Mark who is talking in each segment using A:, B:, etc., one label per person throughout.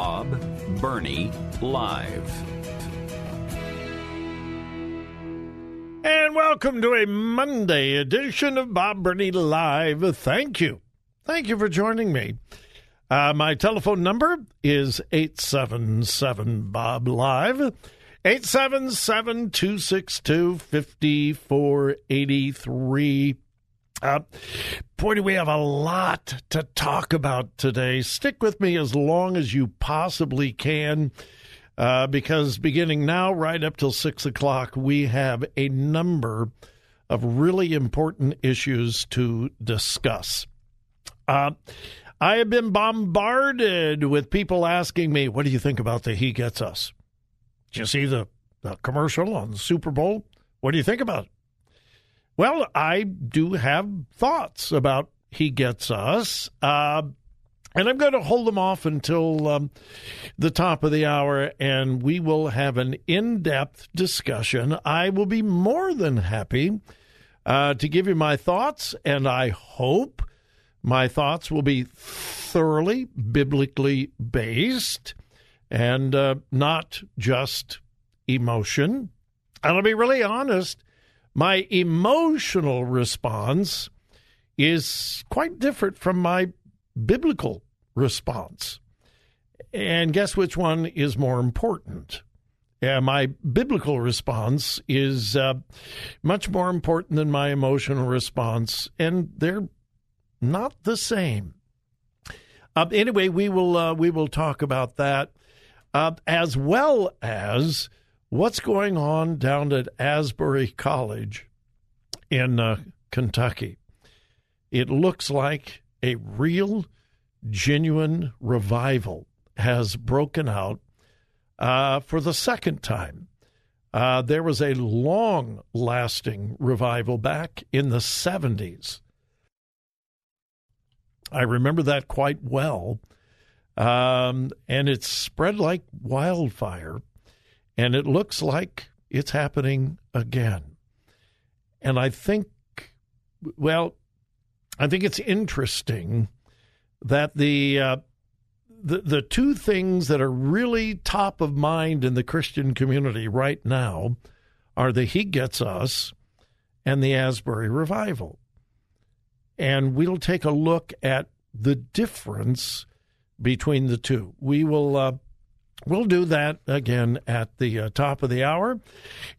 A: Bob Burney Live.
B: And welcome to a Monday edition of Bob Burney Live. Thank you. Thank you for joining me. Uh, my telephone number is 877 Bob Live. 877 262 5483. Uh, we have a lot to talk about today. Stick with me as long as you possibly can, uh, because beginning now, right up till six o'clock, we have a number of really important issues to discuss. Uh, I have been bombarded with people asking me, What do you think about the He Gets Us? Did you see the, the commercial on the Super Bowl? What do you think about it? Well, I do have thoughts about He Gets Us. Uh, and I'm going to hold them off until um, the top of the hour, and we will have an in depth discussion. I will be more than happy uh, to give you my thoughts, and I hope my thoughts will be thoroughly biblically based and uh, not just emotion. And I'll be really honest, my emotional response is quite different from my biblical response. And guess which one is more important? Yeah, my biblical response is uh, much more important than my emotional response, and they're not the same. Uh, anyway, we will uh, we will talk about that uh, as well as what's going on down at Asbury College in uh, Kentucky. It looks like a real, genuine revival has broken out uh, for the second time. Uh, there was a long lasting revival back in the 70s. I remember that quite well. Um, and it's spread like wildfire. And it looks like it's happening again. And I think, well, I think it's interesting that the uh, the the two things that are really top of mind in the Christian community right now are the He Gets Us and the Asbury Revival. And we'll take a look at the difference between the two. We will uh, we'll do that again at the uh, top of the hour,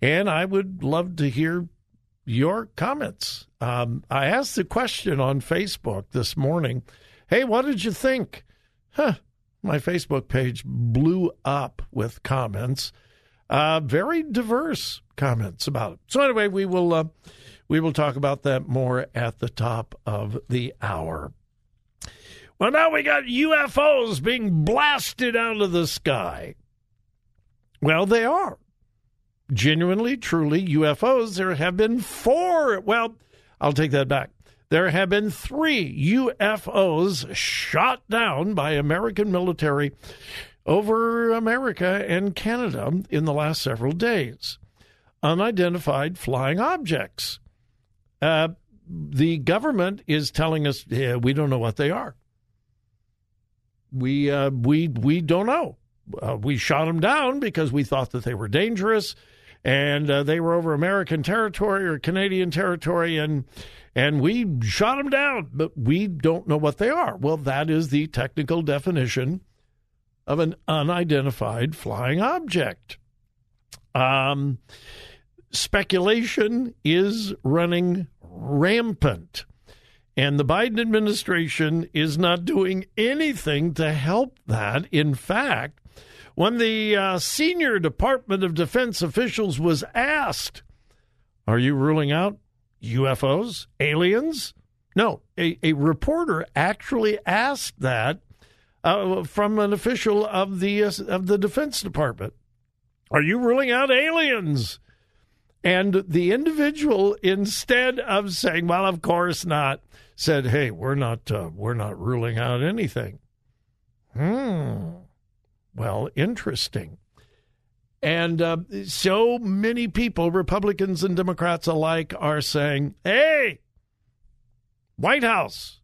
B: and I would love to hear your comments. Um, I asked the question on Facebook this morning. Hey, what did you think? Huh. My Facebook page blew up with comments, uh, very diverse comments about it. So anyway, we will uh, We will talk about that more at the top of the hour. Well, now we got UFOs being blasted out of the sky. Well, they are. Genuinely, truly UFOs. There have been four. Well, I'll take that back. There have been three UFOs shot down by American military over America and Canada in the last several days. Unidentified flying objects. Uh, the government is telling us yeah, we don't know what they are. We uh, we we don't know. Uh, we shot them down because we thought that they were dangerous, and uh, they were over American territory or Canadian territory, and and we shot them down, but we don't know what they are. Well, that is the technical definition of an unidentified flying object. Um, speculation is running rampant. And the Biden administration is not doing anything to help that. In fact, when the uh, senior Department of Defense officials was asked, Are you ruling out UFOs, aliens? No, a, a reporter actually asked that uh, from an official of the uh, of the Defense Department. Are you ruling out aliens? And the individual, instead of saying, "Well, of course not," said, "Hey, we're not uh, we're not ruling out anything." Hmm. Well, interesting. And uh, so many people, Republicans and Democrats alike, are saying, hey, White House,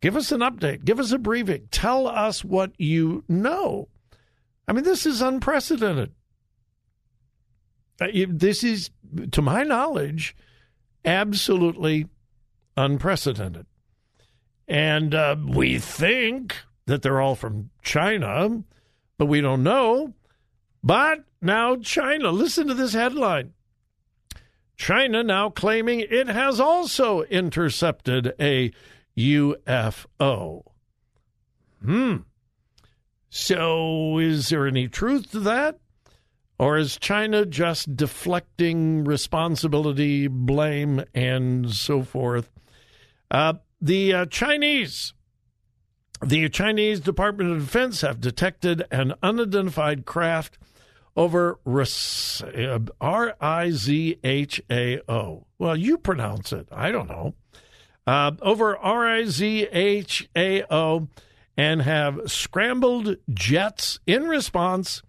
B: give us an update, give us a briefing, tell us what you know. I mean, this is unprecedented. Uh, this is, to my knowledge, absolutely unprecedented. And uh, we think that they're all from China, but we don't know. But now China, listen to this headline. China now claiming it has also intercepted a UFO. Hmm. So is there any truth to that? Or is China just deflecting responsibility, blame, and so forth? Uh, the uh, Chinese, the Chinese Department of Defense have detected an unidentified craft over R I Z H A O. Well, you pronounce it. I don't know. Uh, over R I Z H A O and have scrambled jets in response,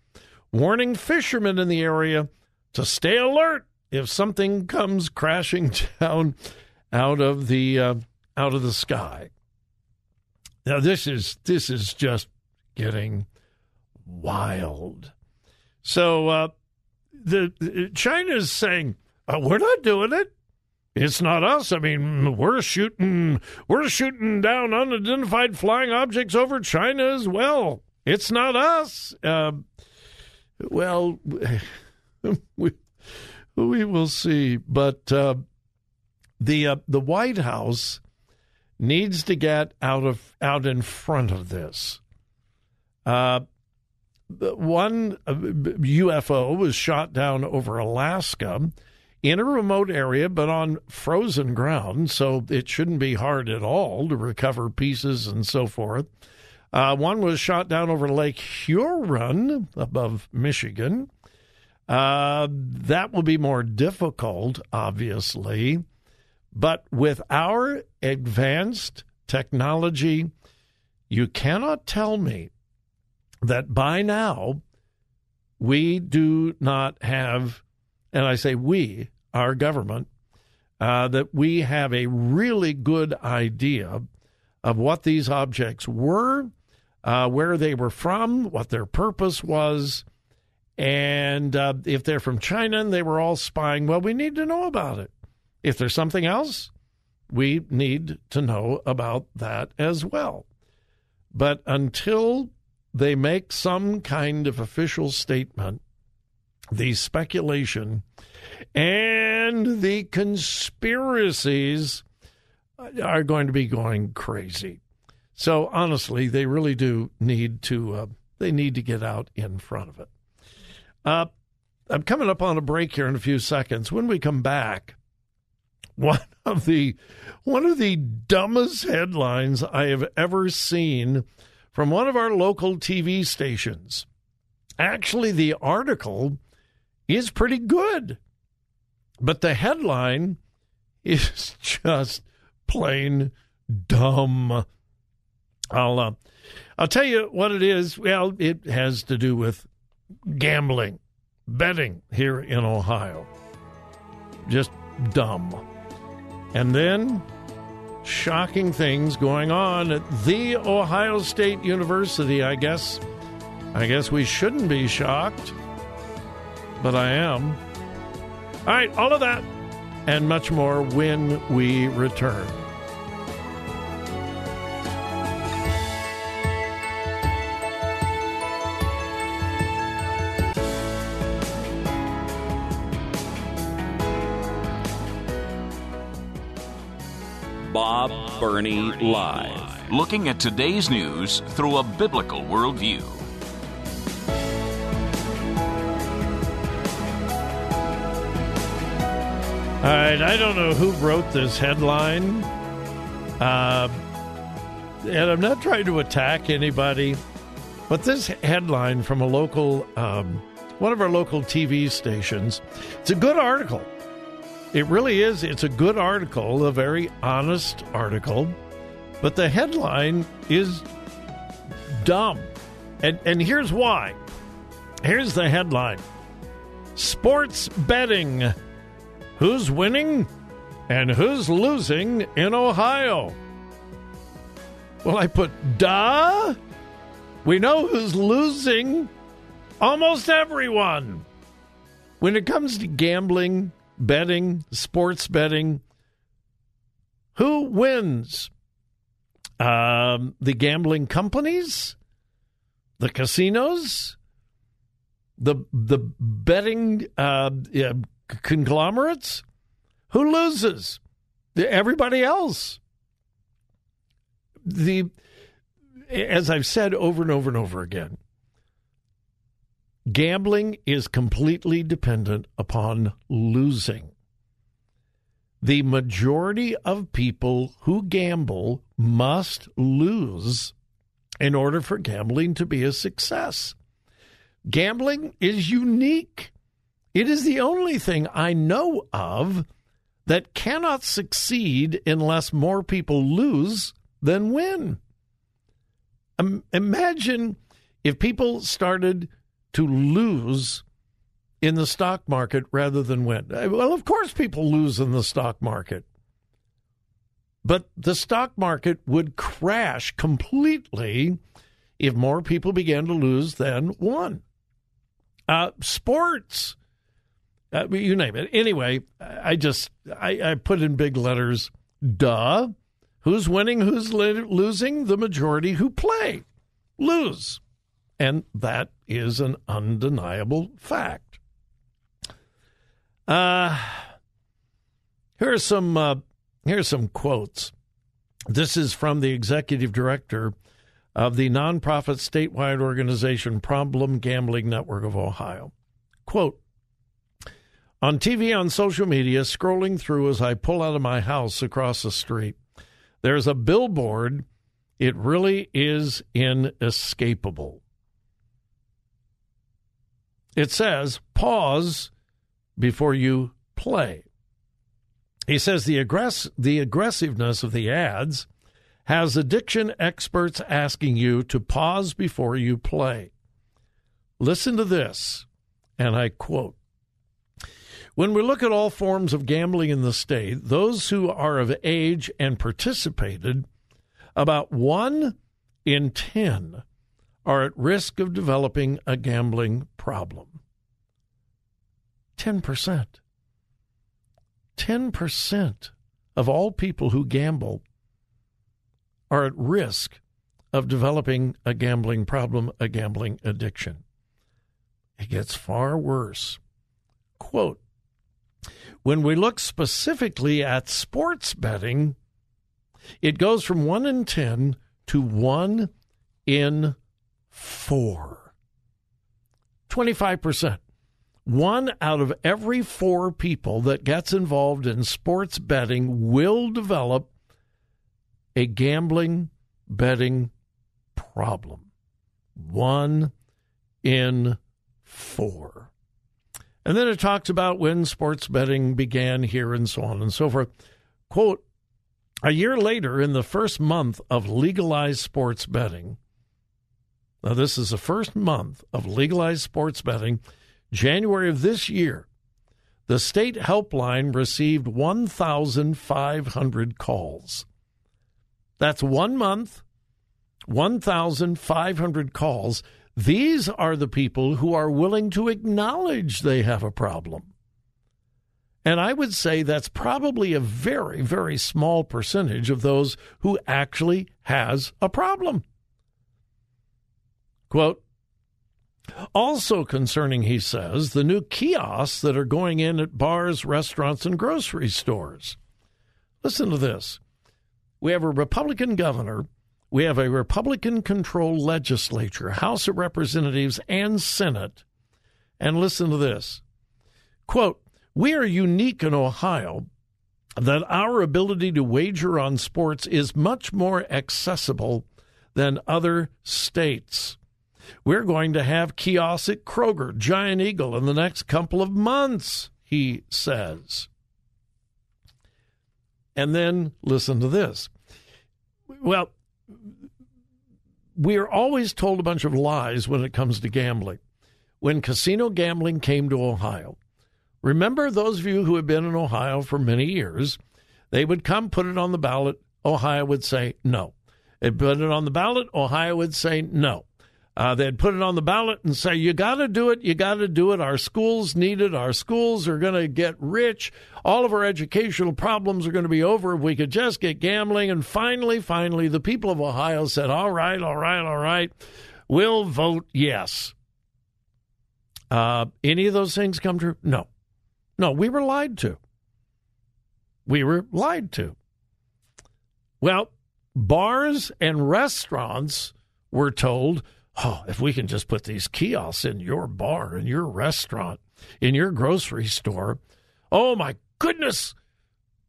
B: warning fishermen in the area to stay alert if something comes crashing down out of the uh, out of the sky. Now this is this is just getting wild. So uh, the China is saying uh, we're not doing it. It's not us. I mean, we're shooting we're shooting down unidentified flying objects over China as well. It's not us. Uh, well, we we will see. But uh, the uh, the White House needs to get out of out in front of this. Uh, one UFO uh, was shot down over Alaska in a remote area, but on frozen ground, so it shouldn't be hard at all to recover pieces and so forth. Uh, one was shot down over Lake Huron above Michigan. Uh, that will be more difficult, obviously. But with our advanced technology, you cannot tell me that by now we do not have, and I say we, our government, uh, that we have a really good idea of what these objects were, uh, where they were from, what their purpose was, and uh, if they're from China and they were all spying, well, we need to know about it. If there's something else, we need to know about that as well. But until they make some kind of official statement, the speculation and the conspiracies are going to be going crazy. So honestly, they really do need to uh, they need to get out in front of it. Uh, I'm coming up on a break here in a few seconds. When we come back, one of the one of the dumbest headlines I have ever seen from one of our local TV stations. Actually, the article is pretty good, but the headline is just plain dumb. I'll uh, I'll tell you what it is. Well, it has to do with gambling, betting here in Ohio. Just dumb. And then shocking things going on at the Ohio State University, I guess. I guess we shouldn't be shocked, but I am. All right, all of that and much more when we return.
A: Bob Burney Live.
C: Looking at today's news through a biblical worldview.
B: All right, I don't know who wrote this headline. Uh, and I'm not trying to attack anybody, but this headline from a local, um, one of our local TV stations, it's a good article. It really is. It's a good article, a very honest article, but the headline is dumb. And, and here's why. Here's the headline Sports betting who's winning and who's losing in Ohio. Well, I put, duh. We know who's losing. Almost everyone. When it comes to gambling, betting, sports betting, who wins? Um, the gambling companies, the casinos, the the betting uh, conglomerates. Who loses? Everybody else. The as I've said over and over and over again, gambling is completely dependent upon losing. The majority of people who gamble must lose in order for gambling to be a success. Gambling is unique. It is the only thing I know of that cannot succeed unless more people lose than win. Imagine if people started to lose in the stock market rather than win. Uh, well, of course, people lose in the stock market. But the stock market would crash completely if more people began to lose than won. Uh, sports uh, you name it. Anyway, I just I, I put in big letters. Duh. Who's winning? Who's losing? The majority who play lose, and that is an undeniable fact. Uh are some uh, here's some quotes. This is from the executive director of the nonprofit statewide organization Problem Gambling Network of Ohio. Quote on TV, on social media, scrolling through as I pull out of my house across the street, there's a billboard. It really is inescapable. It says, pause before you play. He says the, aggress- the aggressiveness of the ads has addiction experts asking you to pause before you play. Listen to this, and I quote when we look at all forms of gambling in the state, those who are of age and participated, about one in 10 are at risk of developing a gambling problem. 10%. 10% of all people who gamble are at risk of developing a gambling problem, a gambling addiction. It gets far worse. Quote when we look specifically at sports betting, it goes from 1 in 10 to 1 in 4. 25%. one out of every four people that gets involved in sports betting will develop a gambling betting problem. One in four. And then it talks about when sports betting began here and so on and so forth. Quote, a year later, in the first month of legalized sports betting, now this is the first month of legalized sports betting, January of this year, the state helpline received 1,500 calls. That's one month, 1,500 calls. These are the people who are willing to acknowledge they have a problem. And I would say that's probably a very, very small percentage of those who actually has a problem. Quote, also concerning, he says, the new kiosks that are going in at bars, restaurants, and grocery stores. Listen to this. We have a Republican governor. We have a Republican controlled legislature, House of Representatives, and Senate. And listen to this. Quote, we are unique in Ohio that our ability to wager on sports is much more accessible than other states. We're going to have kiosks at Kroger, Giant Eagle in the next couple of months, he says. And then listen to this. Well, we are always told a bunch of lies when it comes to gambling. When casino gambling came to Ohio, Remember those of you who have been in Ohio for many years, they would come put it on the ballot. Ohio would say no. They'd put it on the ballot. Ohio would say no. Uh, they'd put it on the ballot and say, You got to do it. You got to do it. Our schools need it. Our schools are going to get rich. All of our educational problems are going to be over if we could just get gambling. And finally, finally, the people of Ohio said, All right, all right, all right. We'll vote yes. Uh, any of those things come true? No. No, we were lied to. We were lied to. Well, bars and restaurants were told, oh, if we can just put these kiosks in your bar, in your restaurant, in your grocery store, oh my goodness,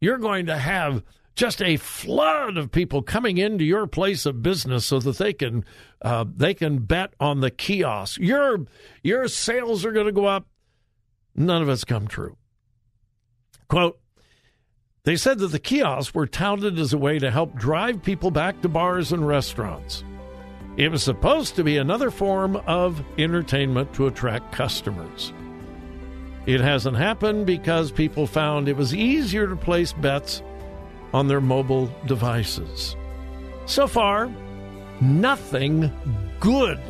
B: you're going to have just a flood of people coming into your place of business so that they can uh, they can bet on the kiosk. Your your sales are going to go up. None of it's come true. Quote, they said that the kiosks were touted as a way to help drive people back to bars and restaurants. It was supposed to be another form of entertainment to attract customers. It hasn't happened because people found it was easier to place bets on their mobile devices. So far, nothing good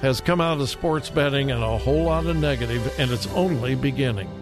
B: has come out of sports betting and a whole lot of negative, and it's only beginning.